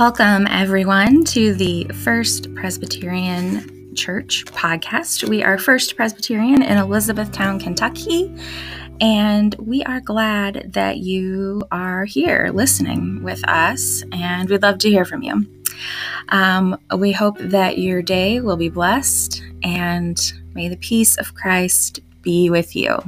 Welcome, everyone, to the First Presbyterian Church podcast. We are First Presbyterian in Elizabethtown, Kentucky, and we are glad that you are here listening with us, and we'd love to hear from you. Um, we hope that your day will be blessed, and may the peace of Christ be with you.